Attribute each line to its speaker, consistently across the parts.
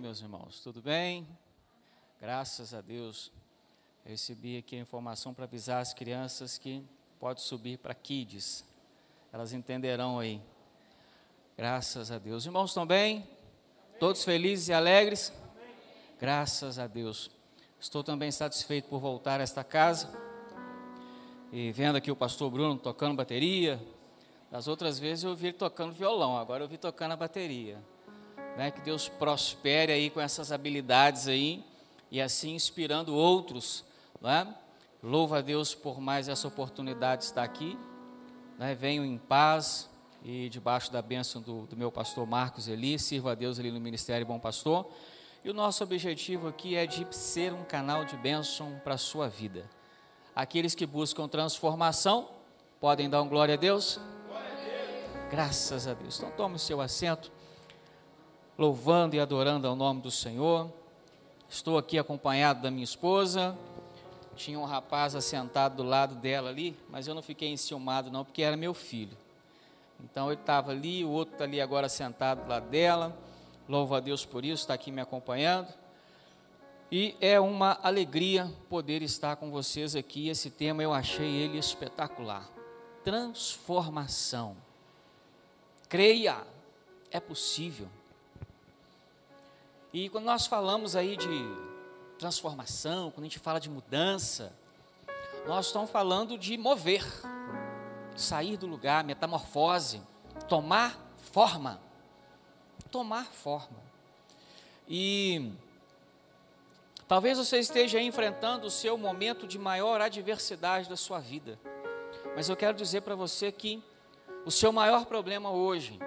Speaker 1: meus irmãos? Tudo bem? Graças a Deus. Eu recebi aqui a informação para avisar as crianças que pode subir para Kids. Elas entenderão aí. Graças a Deus. Irmãos estão bem? Todos felizes e alegres? Graças a Deus. Estou também satisfeito por voltar a esta casa e vendo aqui o pastor Bruno tocando bateria. Das outras vezes eu vi ele tocando violão, agora eu vi tocando a bateria. Né? Que Deus prospere aí com essas habilidades aí e assim inspirando outros. Né? Louvo a Deus por mais essa oportunidade de estar aqui. Né? Venho em paz e debaixo da bênção do, do meu pastor Marcos Eli, sirva a Deus ali no Ministério Bom Pastor. E o nosso objetivo aqui é de ser um canal de bênção para a sua vida. Aqueles que buscam transformação, podem dar um glória a Deus? Glória a Deus. Graças a Deus. Então tome o seu assento, louvando e adorando ao nome do Senhor. Estou aqui acompanhado da minha esposa. Tinha um rapaz assentado do lado dela ali, mas eu não fiquei enciumado não, porque era meu filho. Então ele estava ali, o outro está ali agora sentado do lado dela Louvo a Deus por isso, está aqui me acompanhando. E é uma alegria poder estar com vocês aqui. Esse tema eu achei ele espetacular. Transformação. Creia, é possível. E quando nós falamos aí de transformação, quando a gente fala de mudança, nós estamos falando de mover, sair do lugar, metamorfose, tomar forma tomar forma. E talvez você esteja enfrentando o seu momento de maior adversidade da sua vida. Mas eu quero dizer para você que o seu maior problema hoje,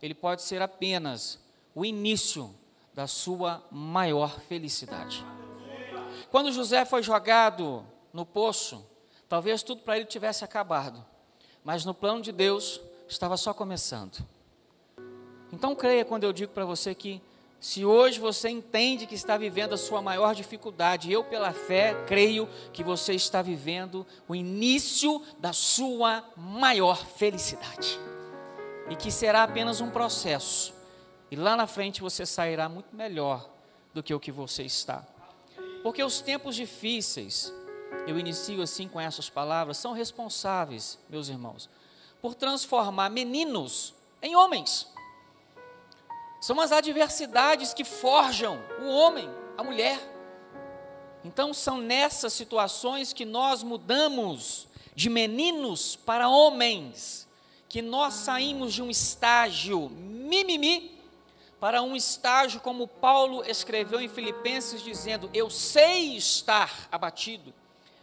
Speaker 1: ele pode ser apenas o início da sua maior felicidade. Quando José foi jogado no poço, talvez tudo para ele tivesse acabado, mas no plano de Deus estava só começando. Então creia quando eu digo para você que se hoje você entende que está vivendo a sua maior dificuldade, eu pela fé creio que você está vivendo o início da sua maior felicidade. E que será apenas um processo. E lá na frente você sairá muito melhor do que o que você está. Porque os tempos difíceis, eu inicio assim com essas palavras, são responsáveis, meus irmãos, por transformar meninos em homens. São as adversidades que forjam o homem, a mulher. Então são nessas situações que nós mudamos de meninos para homens, que nós saímos de um estágio mimimi para um estágio como Paulo escreveu em Filipenses dizendo: "Eu sei estar abatido,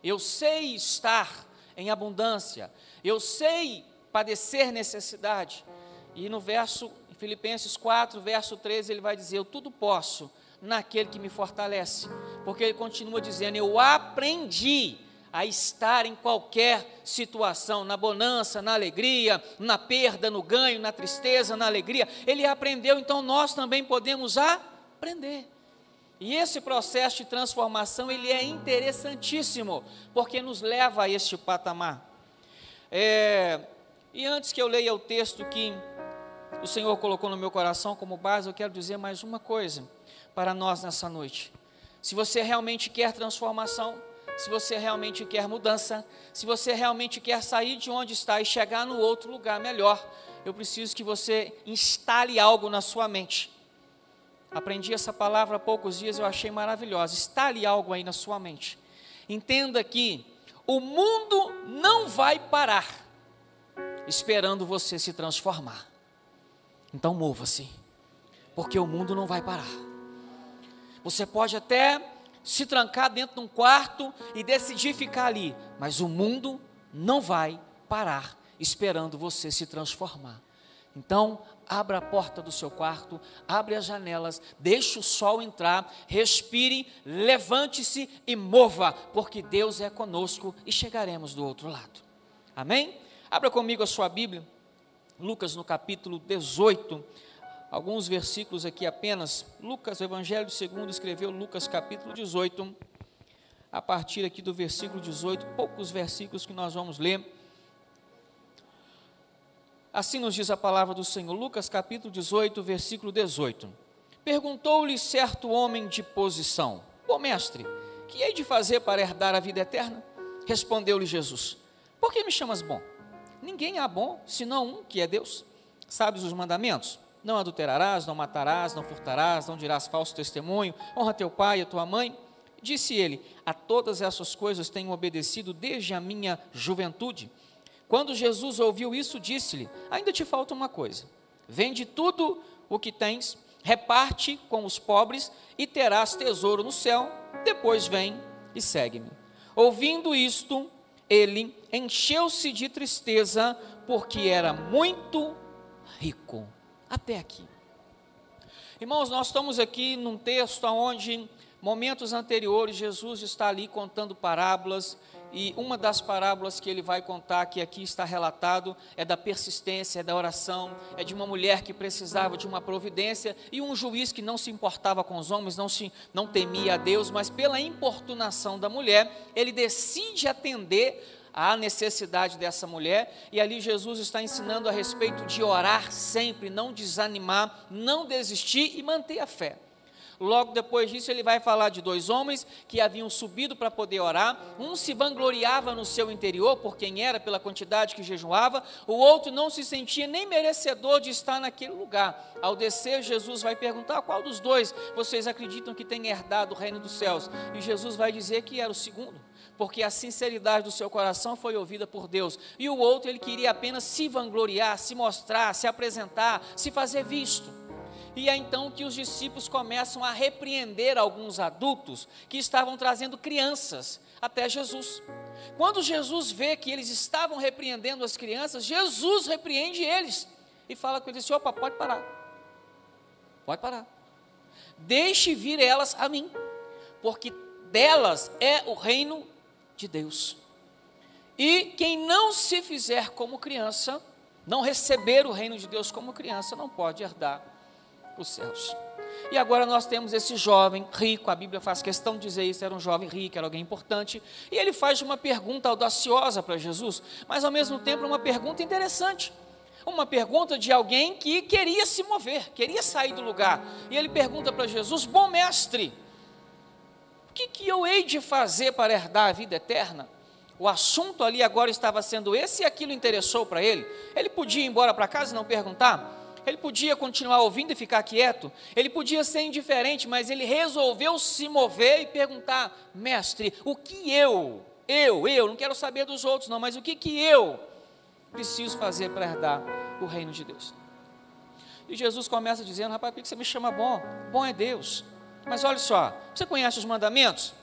Speaker 1: eu sei estar em abundância, eu sei padecer necessidade". E no verso Filipenses 4, verso 13, ele vai dizer: Eu tudo posso naquele que me fortalece. Porque ele continua dizendo: Eu aprendi a estar em qualquer situação, na bonança, na alegria, na perda, no ganho, na tristeza, na alegria. Ele aprendeu, então nós também podemos aprender. E esse processo de transformação ele é interessantíssimo, porque nos leva a este patamar. É, e antes que eu leia o texto que o Senhor colocou no meu coração como base, eu quero dizer mais uma coisa para nós nessa noite. Se você realmente quer transformação, se você realmente quer mudança, se você realmente quer sair de onde está e chegar no outro lugar melhor, eu preciso que você instale algo na sua mente. Aprendi essa palavra há poucos dias, eu achei maravilhosa. Instale algo aí na sua mente. Entenda que o mundo não vai parar esperando você se transformar. Então mova-se, porque o mundo não vai parar. Você pode até se trancar dentro de um quarto e decidir ficar ali, mas o mundo não vai parar esperando você se transformar. Então, abra a porta do seu quarto, abre as janelas, deixe o sol entrar, respire, levante-se e mova, porque Deus é conosco e chegaremos do outro lado. Amém? Abra comigo a sua Bíblia. Lucas no capítulo 18, alguns versículos aqui apenas. Lucas, Evangelho segundo escreveu Lucas capítulo 18, a partir aqui do versículo 18, poucos versículos que nós vamos ler. Assim nos diz a palavra do Senhor, Lucas capítulo 18, versículo 18. Perguntou-lhe certo homem de posição: Bom mestre, que hei de fazer para herdar a vida eterna? Respondeu-lhe Jesus: Por que me chamas bom? Ninguém há bom, senão um, que é Deus. Sabes os mandamentos? Não adulterarás, não matarás, não furtarás, não dirás falso testemunho, honra teu pai e tua mãe. Disse ele: A todas essas coisas tenho obedecido desde a minha juventude. Quando Jesus ouviu isso, disse-lhe: Ainda te falta uma coisa. Vende tudo o que tens, reparte com os pobres e terás tesouro no céu. Depois vem e segue-me. Ouvindo isto, ele encheu-se de tristeza, porque era muito rico. Até aqui. Irmãos, nós estamos aqui num texto onde, momentos anteriores, Jesus está ali contando parábolas, e uma das parábolas que ele vai contar, que aqui está relatado, é da persistência, é da oração, é de uma mulher que precisava de uma providência e um juiz que não se importava com os homens, não, se, não temia a Deus, mas pela importunação da mulher, ele decide atender à necessidade dessa mulher, e ali Jesus está ensinando a respeito de orar sempre, não desanimar, não desistir e manter a fé. Logo depois disso, ele vai falar de dois homens que haviam subido para poder orar. Um se vangloriava no seu interior por quem era, pela quantidade que jejuava. O outro não se sentia nem merecedor de estar naquele lugar. Ao descer, Jesus vai perguntar qual dos dois vocês acreditam que tem herdado o reino dos céus. E Jesus vai dizer que era o segundo porque a sinceridade do seu coração foi ouvida por Deus. E o outro, ele queria apenas se vangloriar, se mostrar, se apresentar, se fazer visto. E é então que os discípulos começam a repreender alguns adultos que estavam trazendo crianças até Jesus. Quando Jesus vê que eles estavam repreendendo as crianças, Jesus repreende eles e fala com eles opa, pode parar. Pode parar. Deixe vir elas a mim, porque delas é o reino de Deus. E quem não se fizer como criança, não receber o reino de Deus como criança, não pode herdar os céus. E agora nós temos esse jovem rico, a Bíblia faz questão de dizer isso, era um jovem rico, era alguém importante, e ele faz uma pergunta audaciosa para Jesus, mas ao mesmo tempo uma pergunta interessante. Uma pergunta de alguém que queria se mover, queria sair do lugar. E ele pergunta para Jesus: Bom mestre, que, eu hei de fazer para herdar a vida eterna? O assunto ali agora estava sendo esse e aquilo interessou para ele. Ele podia ir embora para casa e não perguntar? Ele podia continuar ouvindo e ficar quieto, ele podia ser indiferente, mas ele resolveu se mover e perguntar: Mestre, o que eu, eu, eu, não quero saber dos outros, não, mas o que, que eu preciso fazer para herdar o reino de Deus? E Jesus começa dizendo: Rapaz, por que você me chama bom? Bom é Deus. Mas olha só, você conhece os mandamentos?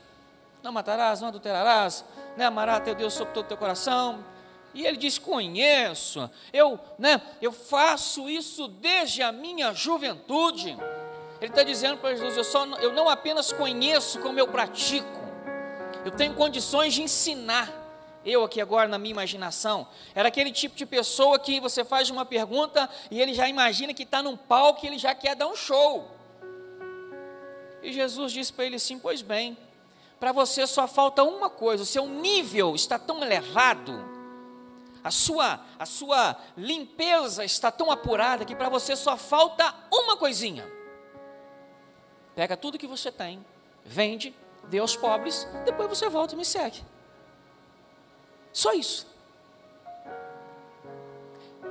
Speaker 1: Não matarás, não adulterarás, né, amarás teu Deus sobre todo o teu coração, e ele diz: Conheço, eu, né, eu faço isso desde a minha juventude. Ele está dizendo para Jesus: eu, só, eu não apenas conheço, como eu pratico. Eu tenho condições de ensinar. Eu aqui agora na minha imaginação, era aquele tipo de pessoa que você faz uma pergunta e ele já imagina que está num palco e ele já quer dar um show. E Jesus disse para ele assim: Pois bem, para você só falta uma coisa, o seu nível está tão elevado a sua, a sua limpeza está tão apurada que para você só falta uma coisinha. Pega tudo que você tem, vende, dê aos pobres, depois você volta e me segue. Só isso.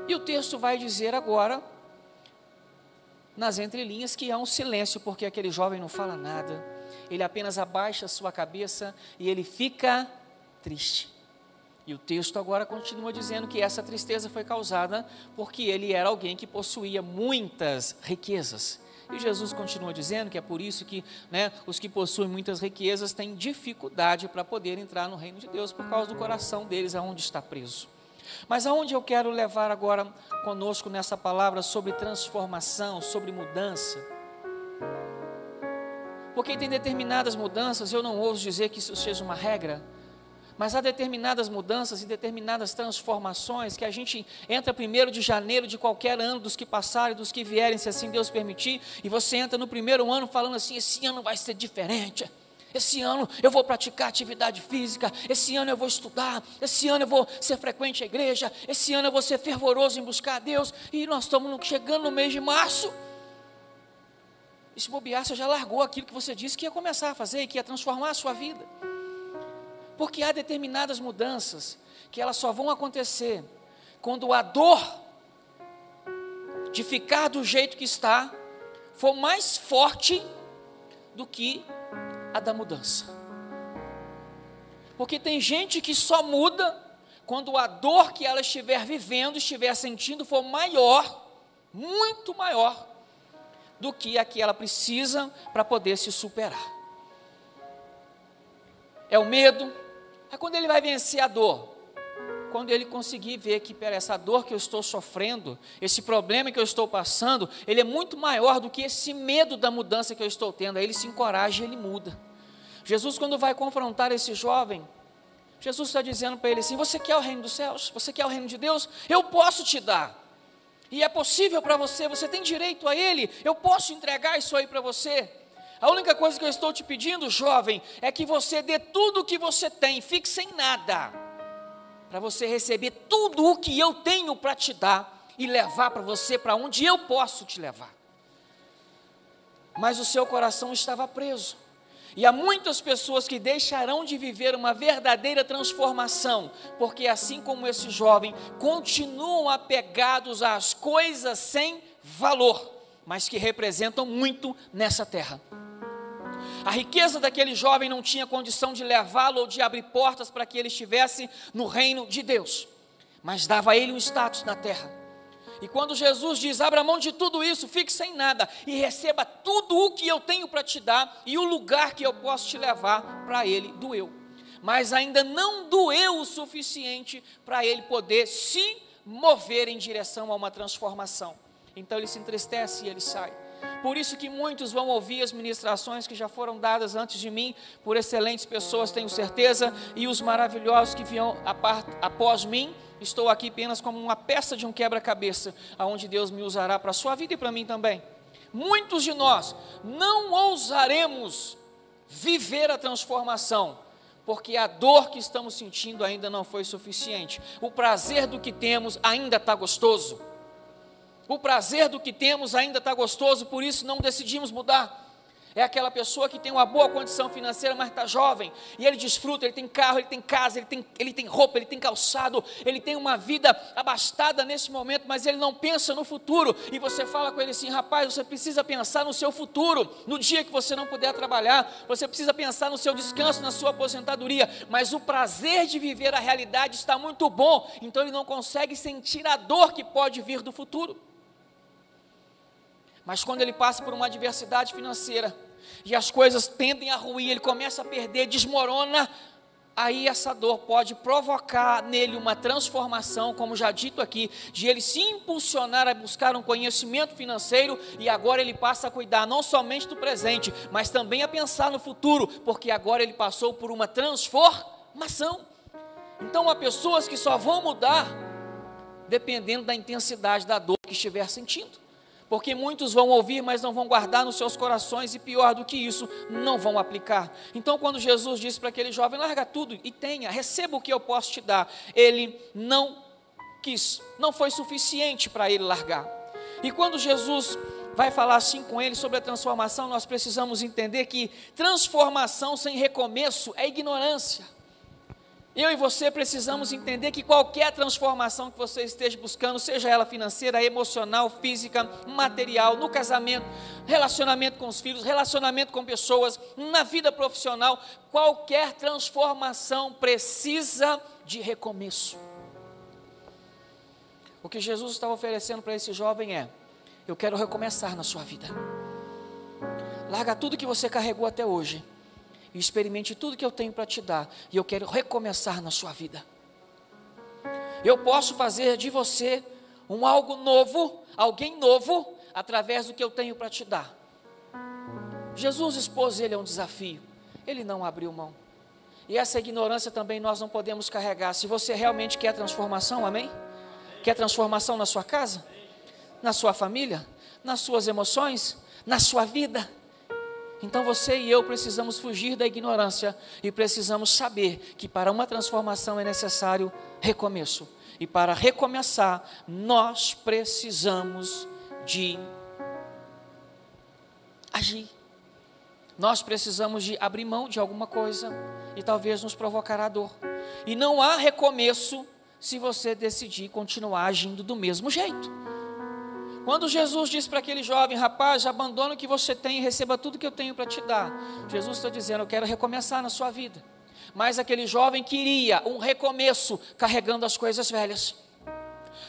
Speaker 1: E o texto vai dizer agora, nas entrelinhas, que há um silêncio, porque aquele jovem não fala nada, ele apenas abaixa sua cabeça e ele fica triste. E o texto agora continua dizendo que essa tristeza foi causada porque ele era alguém que possuía muitas riquezas. E Jesus continua dizendo que é por isso que né, os que possuem muitas riquezas têm dificuldade para poder entrar no reino de Deus, por causa do coração deles, aonde está preso. Mas aonde eu quero levar agora conosco nessa palavra sobre transformação, sobre mudança? Porque tem determinadas mudanças, eu não ouso dizer que isso seja uma regra, mas há determinadas mudanças e determinadas transformações que a gente entra primeiro de janeiro de qualquer ano dos que passarem, dos que vierem, se assim Deus permitir, e você entra no primeiro ano falando assim: esse ano vai ser diferente. Esse ano eu vou praticar atividade física, esse ano eu vou estudar, esse ano eu vou ser frequente à igreja, esse ano eu vou ser fervoroso em buscar a Deus, e nós estamos chegando no mês de março. E se bobear, você já largou aquilo que você disse que ia começar a fazer e que ia transformar a sua vida. Porque há determinadas mudanças que elas só vão acontecer quando a dor de ficar do jeito que está for mais forte do que a da mudança. Porque tem gente que só muda quando a dor que ela estiver vivendo, estiver sentindo, for maior, muito maior, do que a que ela precisa para poder se superar. É o medo, é quando ele vai vencer a dor. Quando ele conseguir ver que, pera, essa dor que eu estou sofrendo, esse problema que eu estou passando, ele é muito maior do que esse medo da mudança que eu estou tendo. Aí ele se encoraja ele muda. Jesus, quando vai confrontar esse jovem, Jesus está dizendo para ele assim: Você quer o reino dos céus? Você quer o reino de Deus? Eu posso te dar e é possível para você, você tem direito a Ele, eu posso entregar isso aí para você. A única coisa que eu estou te pedindo, jovem, é que você dê tudo o que você tem, fique sem nada, para você receber tudo o que eu tenho para te dar e levar para você para onde eu posso te levar. Mas o seu coração estava preso. E há muitas pessoas que deixarão de viver uma verdadeira transformação, porque assim como esse jovem, continuam apegados às coisas sem valor, mas que representam muito nessa terra. A riqueza daquele jovem não tinha condição de levá-lo ou de abrir portas para que ele estivesse no reino de Deus, mas dava a ele um status na terra e quando Jesus diz: abra mão de tudo isso, fique sem nada e receba tudo o que eu tenho para te dar e o lugar que eu posso te levar, para ele doeu. Mas ainda não doeu o suficiente para ele poder se mover em direção a uma transformação. Então ele se entristece e ele sai. Por isso que muitos vão ouvir as ministrações que já foram dadas antes de mim por excelentes pessoas, tenho certeza, e os maravilhosos que virão após mim, estou aqui apenas como uma peça de um quebra-cabeça, aonde Deus me usará para a sua vida e para mim também. Muitos de nós não ousaremos viver a transformação, porque a dor que estamos sentindo ainda não foi suficiente. O prazer do que temos ainda está gostoso. O prazer do que temos ainda está gostoso, por isso não decidimos mudar. É aquela pessoa que tem uma boa condição financeira, mas está jovem, e ele desfruta, ele tem carro, ele tem casa, ele tem, ele tem roupa, ele tem calçado, ele tem uma vida abastada nesse momento, mas ele não pensa no futuro. E você fala com ele assim: rapaz, você precisa pensar no seu futuro, no dia que você não puder trabalhar, você precisa pensar no seu descanso, na sua aposentadoria, mas o prazer de viver a realidade está muito bom, então ele não consegue sentir a dor que pode vir do futuro. Mas quando ele passa por uma adversidade financeira e as coisas tendem a ruir, ele começa a perder, desmorona, aí essa dor pode provocar nele uma transformação, como já dito aqui, de ele se impulsionar a buscar um conhecimento financeiro e agora ele passa a cuidar não somente do presente, mas também a pensar no futuro, porque agora ele passou por uma transformação. Então há pessoas que só vão mudar dependendo da intensidade da dor que estiver sentindo porque muitos vão ouvir, mas não vão guardar nos seus corações, e pior do que isso, não vão aplicar. Então, quando Jesus disse para aquele jovem: larga tudo e tenha, receba o que eu posso te dar, ele não quis, não foi suficiente para ele largar. E quando Jesus vai falar assim com ele sobre a transformação, nós precisamos entender que transformação sem recomeço é ignorância. Eu e você precisamos entender que qualquer transformação que você esteja buscando, seja ela financeira, emocional, física, material, no casamento, relacionamento com os filhos, relacionamento com pessoas, na vida profissional, qualquer transformação precisa de recomeço. O que Jesus está oferecendo para esse jovem é: eu quero recomeçar na sua vida. Larga tudo que você carregou até hoje e experimente tudo que eu tenho para te dar, e eu quero recomeçar na sua vida. Eu posso fazer de você um algo novo, alguém novo, através do que eu tenho para te dar. Jesus expôs ele a um desafio, ele não abriu mão. E essa ignorância também nós não podemos carregar. Se você realmente quer transformação, amém? Quer transformação na sua casa, na sua família, nas suas emoções, na sua vida então você e eu precisamos fugir da ignorância e precisamos saber que para uma transformação é necessário recomeço. E para recomeçar, nós precisamos de agir. Nós precisamos de abrir mão de alguma coisa e talvez nos provocará dor. E não há recomeço se você decidir continuar agindo do mesmo jeito. Quando Jesus disse para aquele jovem, rapaz, abandona o que você tem e receba tudo que eu tenho para te dar. Jesus está dizendo, eu quero recomeçar na sua vida. Mas aquele jovem queria um recomeço carregando as coisas velhas.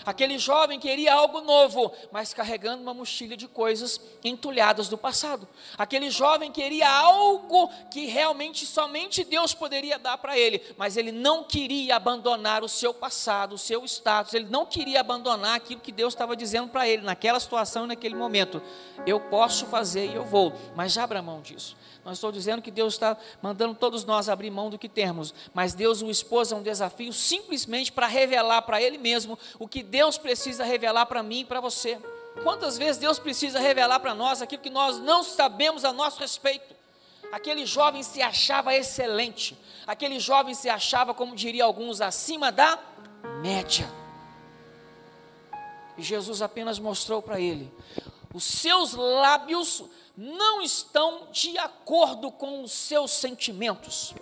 Speaker 1: Aquele jovem queria algo novo, mas carregando uma mochila de coisas entulhadas do passado. Aquele jovem queria algo que realmente somente Deus poderia dar para ele, mas ele não queria abandonar o seu passado, o seu status, ele não queria abandonar aquilo que Deus estava dizendo para ele naquela situação, naquele momento. Eu posso fazer e eu vou, mas já abra mão disso. Não estou dizendo que Deus está mandando todos nós abrir mão do que temos, mas Deus o expôs a um desafio simplesmente para revelar para Ele mesmo o que Deus precisa revelar para mim e para você. Quantas vezes Deus precisa revelar para nós aquilo que nós não sabemos a nosso respeito? Aquele jovem se achava excelente, aquele jovem se achava, como diria alguns, acima da média. E Jesus apenas mostrou para ele: os seus lábios não estão de acordo com os seus sentimentos.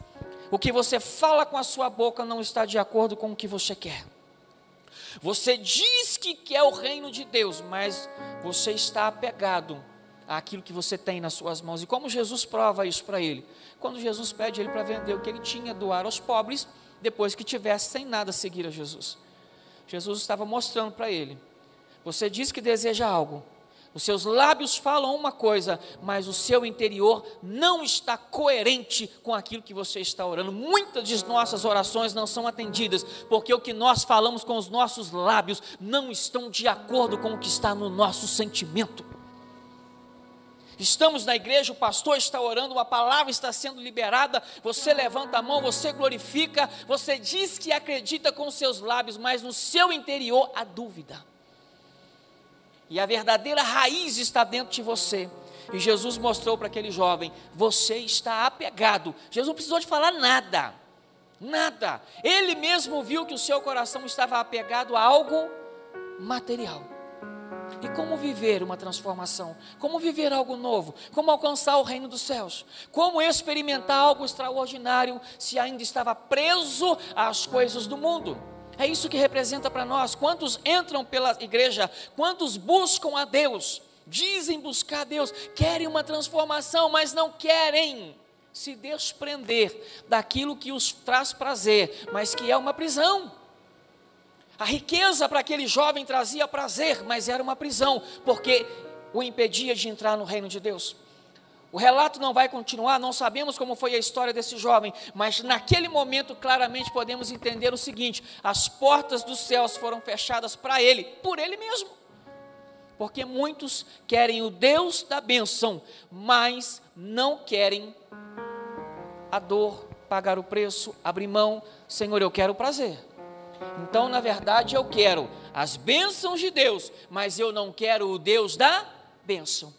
Speaker 1: O que você fala com a sua boca não está de acordo com o que você quer. Você diz que quer o reino de Deus, mas você está apegado àquilo que você tem nas suas mãos. E como Jesus prova isso para ele? Quando Jesus pede ele para vender o que ele tinha, doar aos pobres, depois que tivesse sem nada seguir a Jesus. Jesus estava mostrando para ele: você diz que deseja algo, os seus lábios falam uma coisa, mas o seu interior não está coerente com aquilo que você está orando. Muitas de nossas orações não são atendidas, porque o que nós falamos com os nossos lábios não estão de acordo com o que está no nosso sentimento. Estamos na igreja, o pastor está orando, uma palavra está sendo liberada, você levanta a mão, você glorifica, você diz que acredita com os seus lábios, mas no seu interior há dúvida. E a verdadeira raiz está dentro de você. E Jesus mostrou para aquele jovem: você está apegado. Jesus não precisou de falar nada. Nada. Ele mesmo viu que o seu coração estava apegado a algo material. E como viver uma transformação? Como viver algo novo? Como alcançar o reino dos céus? Como experimentar algo extraordinário se ainda estava preso às coisas do mundo? É isso que representa para nós. Quantos entram pela igreja, quantos buscam a Deus, dizem buscar a Deus, querem uma transformação, mas não querem se desprender daquilo que os traz prazer, mas que é uma prisão. A riqueza para aquele jovem trazia prazer, mas era uma prisão, porque o impedia de entrar no reino de Deus. O relato não vai continuar, não sabemos como foi a história desse jovem, mas naquele momento claramente podemos entender o seguinte: as portas dos céus foram fechadas para ele, por ele mesmo. Porque muitos querem o Deus da benção, mas não querem a dor, pagar o preço, abrir mão. Senhor, eu quero o prazer. Então, na verdade, eu quero as bênçãos de Deus, mas eu não quero o Deus da bênção.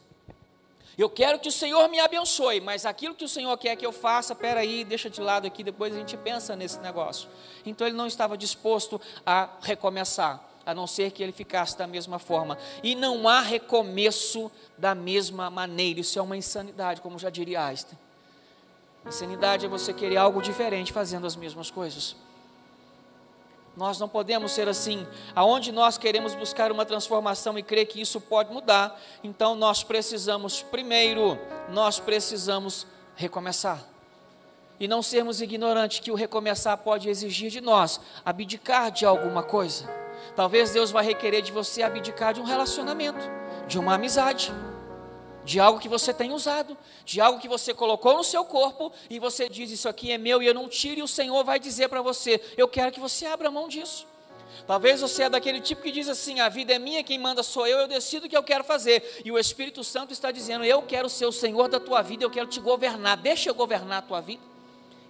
Speaker 1: Eu quero que o Senhor me abençoe, mas aquilo que o Senhor quer que eu faça, peraí, deixa de lado aqui, depois a gente pensa nesse negócio. Então ele não estava disposto a recomeçar, a não ser que ele ficasse da mesma forma. E não há recomeço da mesma maneira, isso é uma insanidade, como já diria Einstein. Insanidade é você querer algo diferente fazendo as mesmas coisas. Nós não podemos ser assim. Aonde nós queremos buscar uma transformação e crer que isso pode mudar, então nós precisamos, primeiro, nós precisamos recomeçar. E não sermos ignorantes que o recomeçar pode exigir de nós abdicar de alguma coisa. Talvez Deus vai requerer de você abdicar de um relacionamento, de uma amizade de algo que você tem usado, de algo que você colocou no seu corpo e você diz: Isso aqui é meu e eu não tiro, e o Senhor vai dizer para você: Eu quero que você abra mão disso. Talvez você é daquele tipo que diz assim: A vida é minha, quem manda sou eu, eu decido o que eu quero fazer. E o Espírito Santo está dizendo: Eu quero ser o Senhor da tua vida, eu quero te governar, deixa eu governar a tua vida.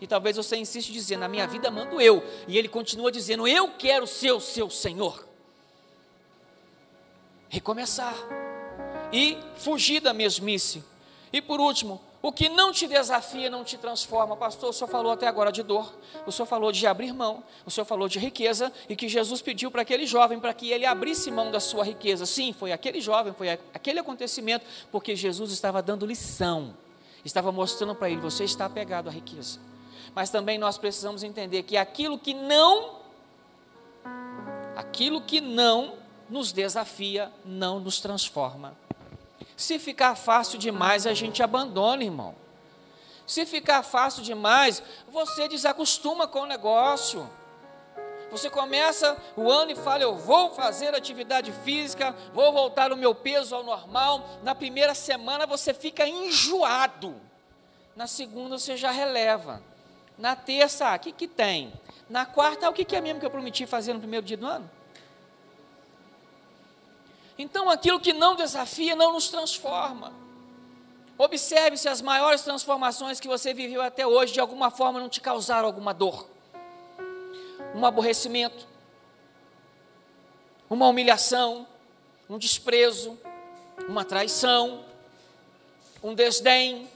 Speaker 1: E talvez você insiste dizendo: Na minha vida mando eu. E ele continua dizendo: Eu quero ser o seu Senhor. Recomeçar e fugir da mesmice. E por último, O que não te desafia não te transforma. Pastor, o senhor falou até agora de dor, o senhor falou de abrir mão, o senhor falou de riqueza e que Jesus pediu para aquele jovem para que ele abrisse mão da sua riqueza. Sim, foi aquele jovem, foi aquele acontecimento, porque Jesus estava dando lição, estava mostrando para ele: você está apegado à riqueza. Mas também nós precisamos entender que aquilo que não, aquilo que não nos desafia, não nos transforma. Se ficar fácil demais, a gente abandona, irmão. Se ficar fácil demais, você desacostuma com o negócio. Você começa o ano e fala: Eu vou fazer atividade física, vou voltar o meu peso ao normal. Na primeira semana você fica enjoado. Na segunda você já releva. Na terça, o que, que tem? Na quarta, o que, que é mesmo que eu prometi fazer no primeiro dia do ano? Então, aquilo que não desafia não nos transforma. Observe se as maiores transformações que você viveu até hoje, de alguma forma, não te causaram alguma dor, um aborrecimento, uma humilhação, um desprezo, uma traição, um desdém,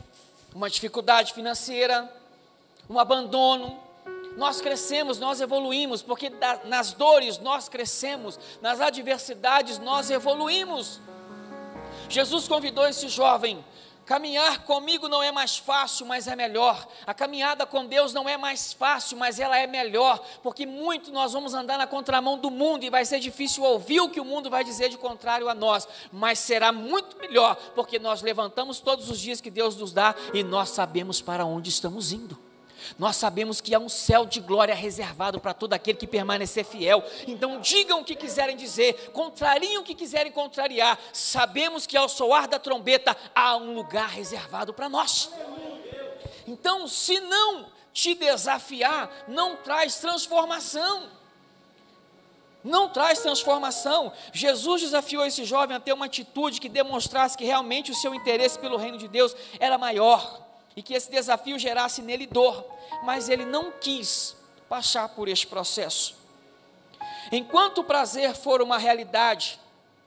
Speaker 1: uma dificuldade financeira, um abandono, nós crescemos, nós evoluímos, porque nas dores nós crescemos, nas adversidades nós evoluímos. Jesus convidou esse jovem. Caminhar comigo não é mais fácil, mas é melhor. A caminhada com Deus não é mais fácil, mas ela é melhor, porque muito nós vamos andar na contramão do mundo e vai ser difícil ouvir o que o mundo vai dizer de contrário a nós, mas será muito melhor, porque nós levantamos todos os dias que Deus nos dá e nós sabemos para onde estamos indo. Nós sabemos que há um céu de glória reservado para todo aquele que permanecer fiel. Então, digam o que quiserem dizer, contrariem o que quiserem contrariar. Sabemos que ao soar da trombeta há um lugar reservado para nós. Então, se não te desafiar, não traz transformação. Não traz transformação. Jesus desafiou esse jovem a ter uma atitude que demonstrasse que realmente o seu interesse pelo reino de Deus era maior e que esse desafio gerasse nele dor, mas ele não quis passar por este processo. Enquanto o prazer for uma realidade,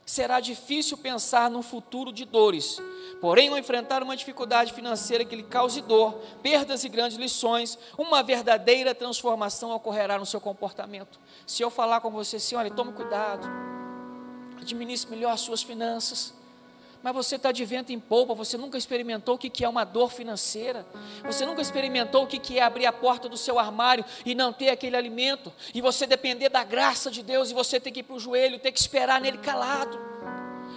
Speaker 1: será difícil pensar no futuro de dores. Porém, ao enfrentar uma dificuldade financeira que lhe cause dor, perdas e grandes lições, uma verdadeira transformação ocorrerá no seu comportamento. Se eu falar com você assim, olha, tome cuidado, administre melhor as suas finanças, mas você está de vento em polpa, você nunca experimentou o que é uma dor financeira, você nunca experimentou o que é abrir a porta do seu armário e não ter aquele alimento, e você depender da graça de Deus e você ter que ir para o joelho, ter que esperar nele calado.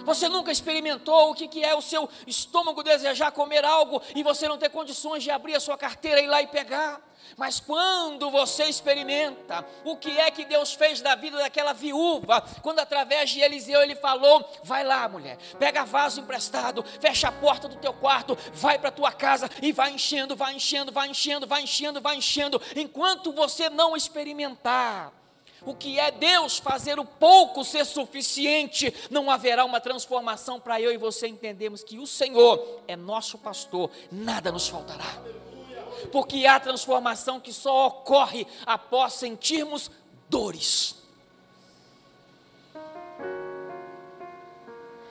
Speaker 1: Você nunca experimentou o que é o seu estômago desejar comer algo e você não ter condições de abrir a sua carteira e ir lá e pegar. Mas quando você experimenta o que é que Deus fez da vida daquela viúva, quando através de Eliseu ele falou: vai lá, mulher, pega vaso emprestado, fecha a porta do teu quarto, vai para a tua casa e vai enchendo, vai enchendo, vai enchendo, vai enchendo, vai enchendo, enquanto você não experimentar. O que é Deus fazer o pouco ser suficiente, não haverá uma transformação para eu e você entendermos que o Senhor é nosso pastor, nada nos faltará porque há transformação que só ocorre após sentirmos dores.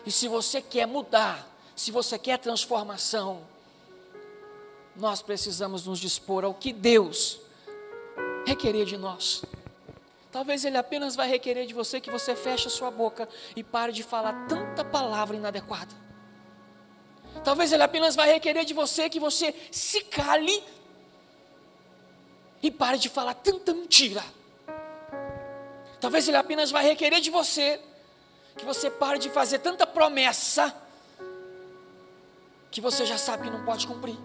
Speaker 1: E se você quer mudar, se você quer transformação, nós precisamos nos dispor ao que Deus requerer de nós. Talvez Ele apenas vai requerer de você que você feche a sua boca e pare de falar tanta palavra inadequada. Talvez Ele apenas vai requerer de você que você se cale e pare de falar tanta mentira. Talvez ele apenas vai requerer de você que você pare de fazer tanta promessa que você já sabe que não pode cumprir.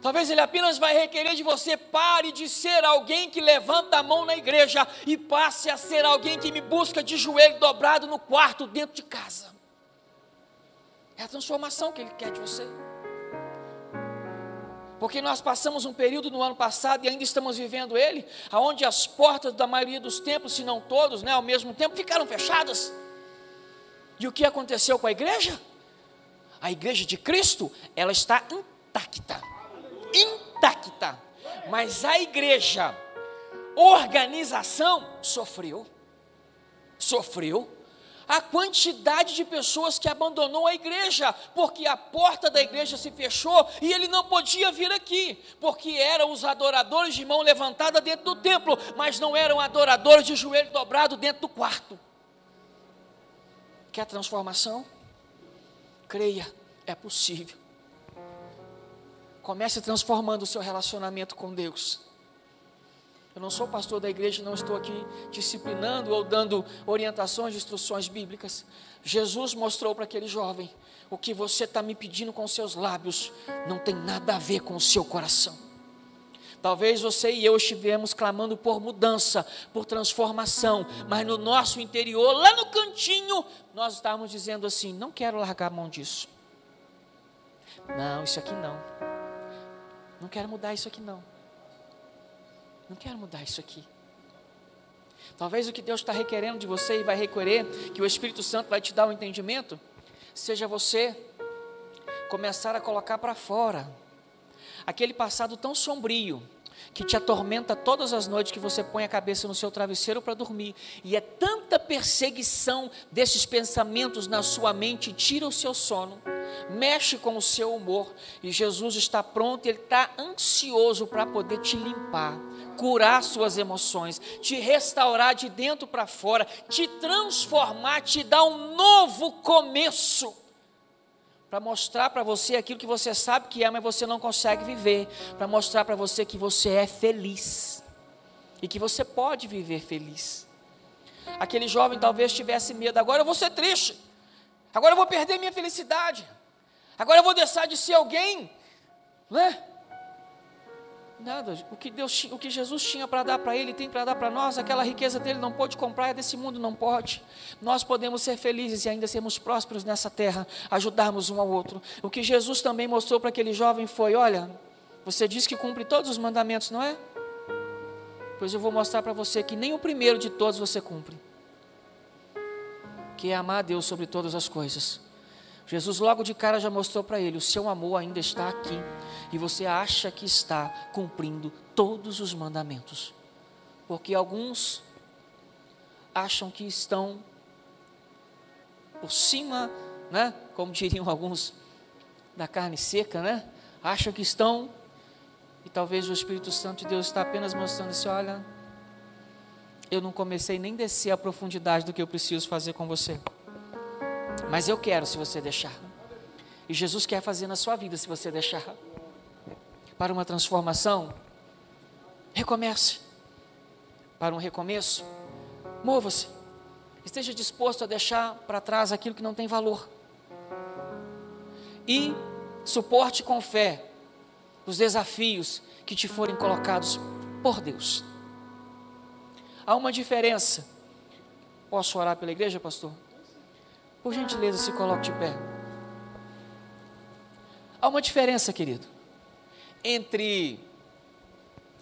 Speaker 1: Talvez ele apenas vai requerer de você pare de ser alguém que levanta a mão na igreja e passe a ser alguém que me busca de joelho dobrado no quarto dentro de casa. É a transformação que ele quer de você. Porque nós passamos um período no ano passado e ainda estamos vivendo ele, aonde as portas da maioria dos templos, se não todos, né, ao mesmo tempo, ficaram fechadas. E o que aconteceu com a igreja? A igreja de Cristo, ela está intacta. Intacta. Mas a igreja, organização, sofreu. Sofreu. A quantidade de pessoas que abandonou a igreja, porque a porta da igreja se fechou e ele não podia vir aqui, porque eram os adoradores de mão levantada dentro do templo, mas não eram adoradores de joelho dobrado dentro do quarto. Quer transformação? Creia, é possível. Comece transformando o seu relacionamento com Deus. Eu não sou pastor da igreja, não estou aqui disciplinando ou dando orientações, instruções bíblicas. Jesus mostrou para aquele jovem: o que você está me pedindo com seus lábios não tem nada a ver com o seu coração. Talvez você e eu estivemos clamando por mudança, por transformação, mas no nosso interior, lá no cantinho, nós estávamos dizendo assim: não quero largar a mão disso. Não, isso aqui não. Não quero mudar isso aqui não. Não quero mudar isso aqui. Talvez o que Deus está requerendo de você e vai requerer, que o Espírito Santo vai te dar o um entendimento, seja você começar a colocar para fora aquele passado tão sombrio que te atormenta todas as noites que você põe a cabeça no seu travesseiro para dormir, e é tanta perseguição desses pensamentos na sua mente, tira o seu sono, mexe com o seu humor, e Jesus está pronto, ele está ansioso para poder te limpar, curar suas emoções, te restaurar de dentro para fora, te transformar, te dar um novo começo para mostrar para você aquilo que você sabe que é, mas você não consegue viver, para mostrar para você que você é feliz e que você pode viver feliz. Aquele jovem talvez tivesse medo, agora eu vou ser triste, agora eu vou perder minha felicidade, agora eu vou deixar de ser alguém, né? Nada. O que Deus, o que Jesus tinha para dar para ele, tem para dar para nós. Aquela riqueza dele não pode comprar, é desse mundo não pode. Nós podemos ser felizes e ainda sermos prósperos nessa terra, ajudarmos um ao outro. O que Jesus também mostrou para aquele jovem foi: olha, você diz que cumpre todos os mandamentos, não é? Pois eu vou mostrar para você que nem o primeiro de todos você cumpre, que é amar a Deus sobre todas as coisas Jesus logo de cara já mostrou para ele: o seu amor ainda está aqui, e você acha que está cumprindo todos os mandamentos, porque alguns acham que estão por cima, né? Como diriam alguns da carne seca, né? Acham que estão e talvez o Espírito Santo de Deus está apenas mostrando assim, olha, eu não comecei nem descer a profundidade do que eu preciso fazer com você. Mas eu quero se você deixar. E Jesus quer fazer na sua vida se você deixar. Para uma transformação, recomece. Para um recomeço, mova-se. Esteja disposto a deixar para trás aquilo que não tem valor. E suporte com fé os desafios que te forem colocados por Deus. Há uma diferença. Posso orar pela igreja, pastor? Por gentileza, se coloque de pé. Há uma diferença, querido, entre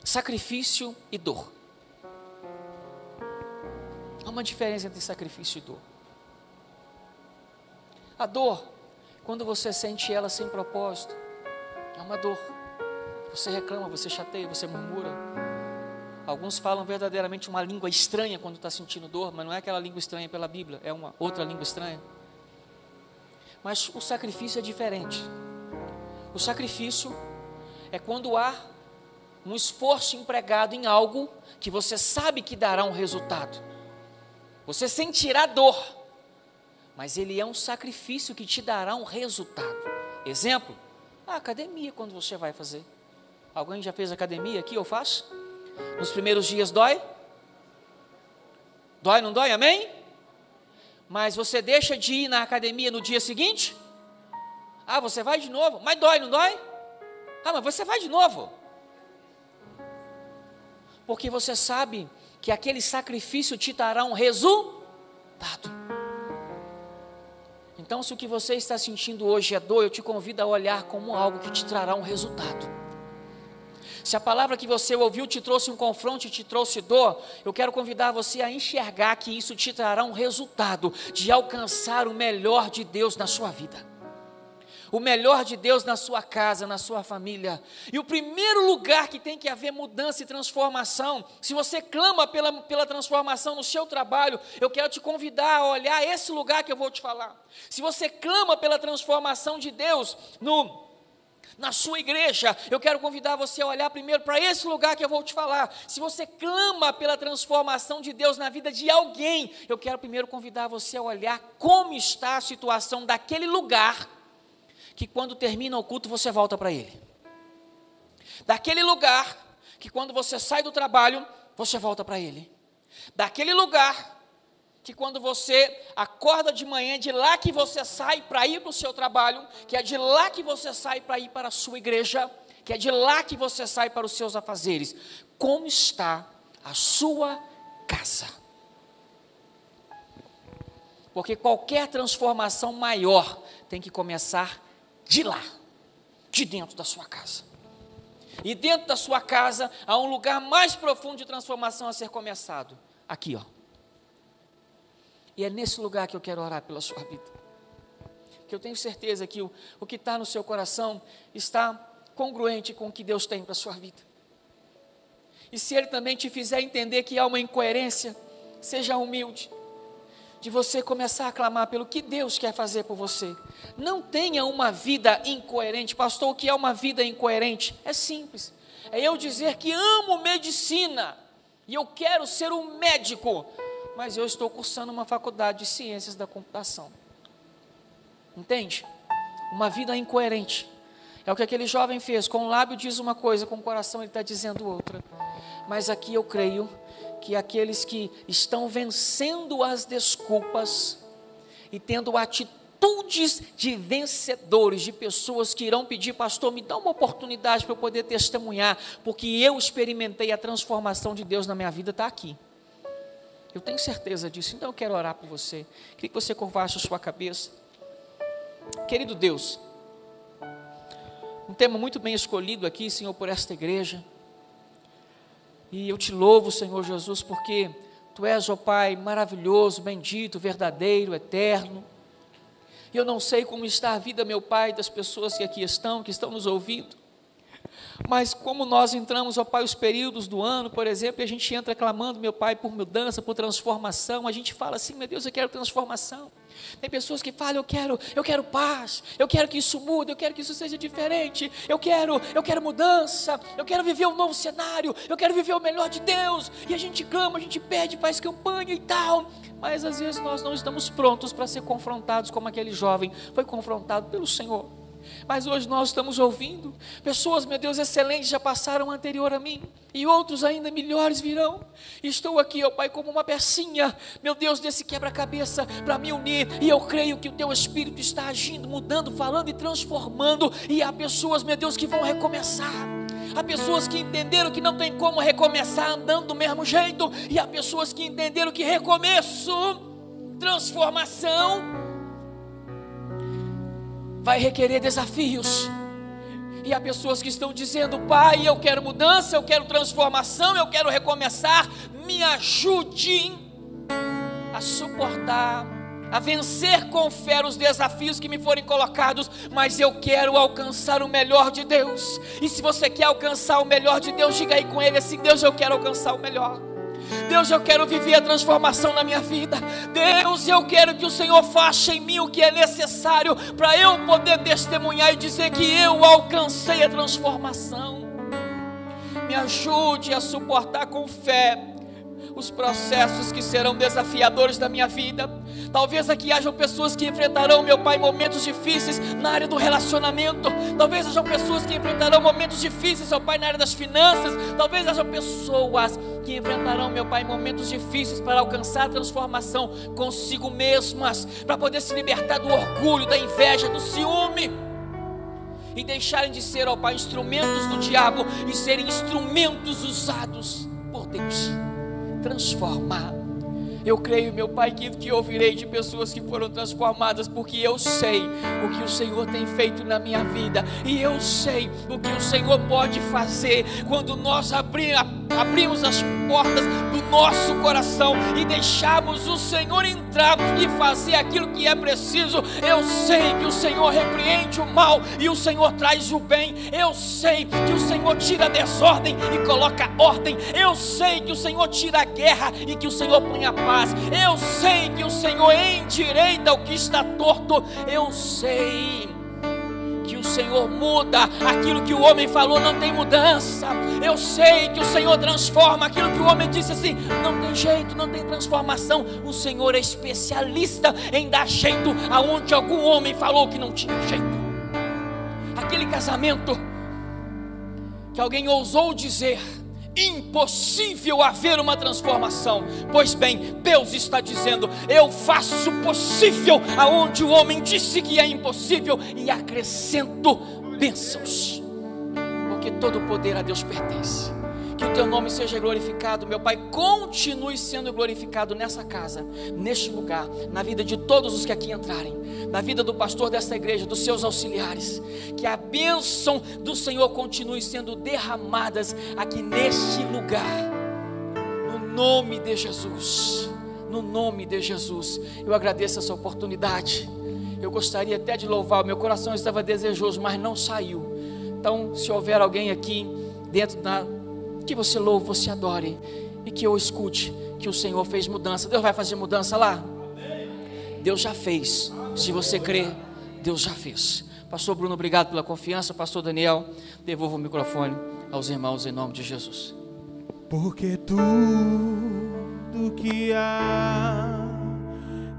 Speaker 1: sacrifício e dor. Há uma diferença entre sacrifício e dor. A dor, quando você sente ela sem propósito, é uma dor. Você reclama, você chateia, você murmura. Alguns falam verdadeiramente uma língua estranha quando está sentindo dor, mas não é aquela língua estranha pela Bíblia, é uma outra língua estranha. Mas o sacrifício é diferente. O sacrifício é quando há um esforço empregado em algo que você sabe que dará um resultado. Você sentirá dor, mas ele é um sacrifício que te dará um resultado. Exemplo, a academia quando você vai fazer. Alguém já fez academia aqui? Eu faço? Nos primeiros dias dói? Dói, não dói? Amém? Mas você deixa de ir na academia no dia seguinte? Ah, você vai de novo, mas dói, não dói? Ah, mas você vai de novo. Porque você sabe que aquele sacrifício te dará um resultado. Então, se o que você está sentindo hoje é dor, eu te convido a olhar como algo que te trará um resultado. Se a palavra que você ouviu te trouxe um confronto e te trouxe dor, eu quero convidar você a enxergar que isso te trará um resultado de alcançar o melhor de Deus na sua vida. O melhor de Deus na sua casa, na sua família. E o primeiro lugar que tem que haver mudança e transformação, se você clama pela, pela transformação no seu trabalho, eu quero te convidar a olhar esse lugar que eu vou te falar. Se você clama pela transformação de Deus no na sua igreja, eu quero convidar você a olhar primeiro para esse lugar que eu vou te falar. Se você clama pela transformação de Deus na vida de alguém, eu quero primeiro convidar você a olhar como está a situação daquele lugar, que quando termina o culto você volta para ele. Daquele lugar, que quando você sai do trabalho, você volta para ele. Daquele lugar, que quando você acorda de manhã, é de lá que você sai para ir para o seu trabalho, que é de lá que você sai para ir para a sua igreja, que é de lá que você sai para os seus afazeres. Como está a sua casa? Porque qualquer transformação maior tem que começar de lá, de dentro da sua casa. E dentro da sua casa há um lugar mais profundo de transformação a ser começado. Aqui, ó e é nesse lugar que eu quero orar pela sua vida. Que eu tenho certeza que o, o que está no seu coração está congruente com o que Deus tem para a sua vida. E se Ele também te fizer entender que há uma incoerência, seja humilde, de você começar a clamar pelo que Deus quer fazer por você. Não tenha uma vida incoerente. Pastor, o que é uma vida incoerente? É simples. É eu dizer que amo medicina e eu quero ser um médico, mas eu estou cursando uma faculdade de ciências da computação. Entende? Uma vida incoerente. É o que aquele jovem fez. Com o lábio diz uma coisa, com o coração ele está dizendo outra. Mas aqui eu creio que aqueles que estão vencendo as desculpas e tendo atitudes de vencedores, de pessoas que irão pedir, pastor, me dá uma oportunidade para eu poder testemunhar, porque eu experimentei a transformação de Deus na minha vida, está aqui. Eu tenho certeza disso. Então eu quero orar por você. Queria que você curvasse a sua cabeça. Querido Deus, um tema muito bem escolhido aqui, Senhor, por esta igreja. E eu te louvo, Senhor Jesus, porque Tu és, ó Pai, maravilhoso, bendito, verdadeiro, eterno. E eu não sei como está a vida, meu Pai, das pessoas que aqui estão, que estão nos ouvindo. Mas como nós entramos, ó Pai, os períodos do ano, por exemplo, e a gente entra clamando, meu Pai, por mudança, por transformação, a gente fala assim, meu Deus, eu quero transformação. Tem pessoas que falam, eu quero, eu quero paz, eu quero que isso mude, eu quero que isso seja diferente, eu quero, eu quero mudança, eu quero viver um novo cenário, eu quero viver o melhor de Deus. E a gente clama, a gente pede, faz campanha e tal. Mas às vezes nós não estamos prontos para ser confrontados como aquele jovem foi confrontado pelo Senhor. Mas hoje nós estamos ouvindo pessoas, meu Deus, excelentes já passaram anterior a mim e outros ainda melhores virão. Estou aqui, ó Pai, como uma pecinha, meu Deus, desse quebra-cabeça para me unir. E eu creio que o Teu Espírito está agindo, mudando, falando e transformando. E há pessoas, meu Deus, que vão recomeçar. Há pessoas que entenderam que não tem como recomeçar andando do mesmo jeito. E há pessoas que entenderam que recomeço, transformação, vai requerer desafios. E há pessoas que estão dizendo: Pai, eu quero mudança, eu quero transformação, eu quero recomeçar. Me ajude a suportar, a vencer com fé os desafios que me forem colocados, mas eu quero alcançar o melhor de Deus. E se você quer alcançar o melhor de Deus, diga aí com Ele assim: Deus, eu quero alcançar o melhor. Deus, eu quero viver a transformação na minha vida. Deus, eu quero que o Senhor faça em mim o que é necessário para eu poder testemunhar e dizer que eu alcancei a transformação. Me ajude a suportar com fé os processos que serão desafiadores da minha vida. Talvez aqui hajam pessoas que enfrentarão, meu Pai, momentos difíceis na área do relacionamento. Talvez hajam pessoas que enfrentarão momentos difíceis, meu Pai, na área das finanças. Talvez hajam pessoas que enfrentarão, meu Pai, momentos difíceis para alcançar a transformação consigo mesmas, para poder se libertar do orgulho, da inveja, do ciúme e deixarem de ser, ó Pai, instrumentos do diabo e serem instrumentos usados por Deus transformar. Eu creio, meu Pai, que te ouvirei de pessoas que foram transformadas, porque eu sei o que o Senhor tem feito na minha vida, e eu sei o que o Senhor pode fazer quando nós abrimos as portas do nosso coração e deixarmos o Senhor entrar e fazer aquilo que é preciso. Eu sei que o Senhor repreende o mal e o Senhor traz o bem. Eu sei que o Senhor tira a desordem e coloca ordem. Eu sei que o Senhor tira a guerra e que o Senhor põe a paz. Eu sei que o Senhor endireita o que está torto. Eu sei que o Senhor muda aquilo que o homem falou, não tem mudança. Eu sei que o Senhor transforma aquilo que o homem disse assim, não tem jeito, não tem transformação. O Senhor é especialista em dar jeito aonde algum homem falou que não tinha jeito. Aquele casamento que alguém ousou dizer, impossível haver uma transformação. Pois bem, Deus está dizendo: Eu faço possível aonde o homem disse que é impossível e acrescento bênçãos, porque todo o poder a Deus pertence. Que o teu nome seja glorificado, meu Pai. Continue sendo glorificado nessa casa, neste lugar, na vida de todos os que aqui entrarem, na vida do pastor desta igreja, dos seus auxiliares. Que a bênção do Senhor continue sendo derramadas aqui neste lugar, no nome de Jesus. No nome de Jesus, eu agradeço essa oportunidade. Eu gostaria até de louvar, meu coração estava desejoso, mas não saiu. Então, se houver alguém aqui dentro da que você louve, você adore e que eu escute que o Senhor fez mudança. Deus vai fazer mudança lá? Deus já fez. Se você crê, Deus já fez. Pastor Bruno, obrigado pela confiança. Pastor Daniel, devolvo o microfone aos irmãos em nome de Jesus.
Speaker 2: Porque tudo que há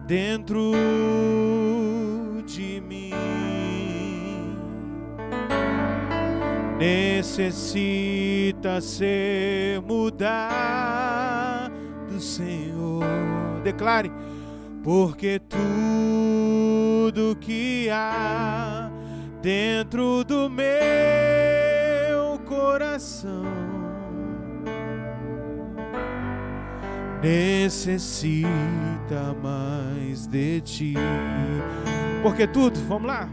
Speaker 2: dentro de mim necessita ser mudado, Senhor. Declare, porque tudo que há dentro do meu coração necessita mais de ti. Porque tudo, vamos lá.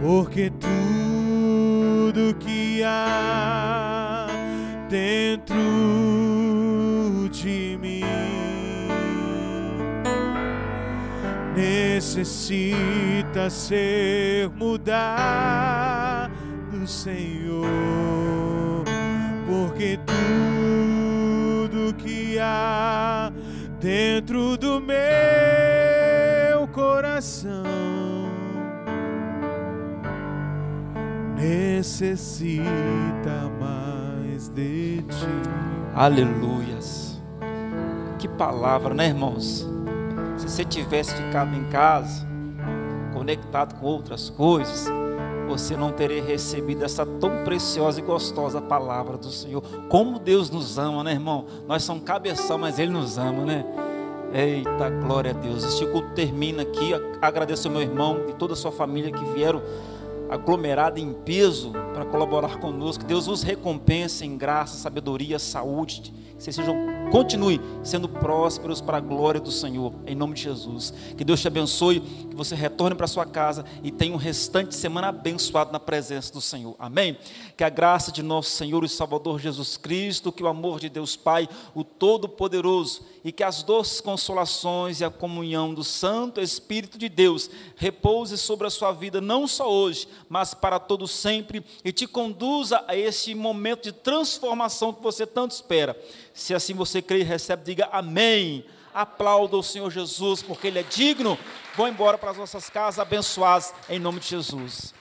Speaker 2: Porque tudo que há dentro de mim. Necessita ser mudado, Senhor, porque tudo que há dentro do meu coração necessita mais de ti.
Speaker 3: Aleluias. Que palavra, né, irmãos? Se você tivesse ficado em casa, conectado com outras coisas, você não teria recebido essa tão preciosa e gostosa palavra do Senhor. Como Deus nos ama, né, irmão? Nós somos cabeção, mas Ele nos ama, né? Eita, glória a Deus. Este culto termina aqui. Agradeço ao meu irmão e toda a sua família que vieram aglomerada em peso para colaborar conosco. Que Deus os recompense em graça, sabedoria, saúde. Que vocês sejam, continue sendo prósperos para a glória do Senhor, em nome de Jesus. Que Deus te abençoe, que você retorne para sua casa e tenha um restante de semana abençoado na presença do Senhor. Amém? Que a graça de nosso Senhor e Salvador Jesus Cristo, que o amor de Deus Pai, o Todo-Poderoso, e que as doces consolações e a comunhão do Santo Espírito de Deus repouse sobre a sua vida, não só hoje, mas para todo sempre, e te conduza a esse momento de transformação que você tanto espera. Se assim você crê e recebe, diga amém. Aplauda o Senhor Jesus, porque Ele é digno. Vão embora para as nossas casas abençoadas, em nome de Jesus.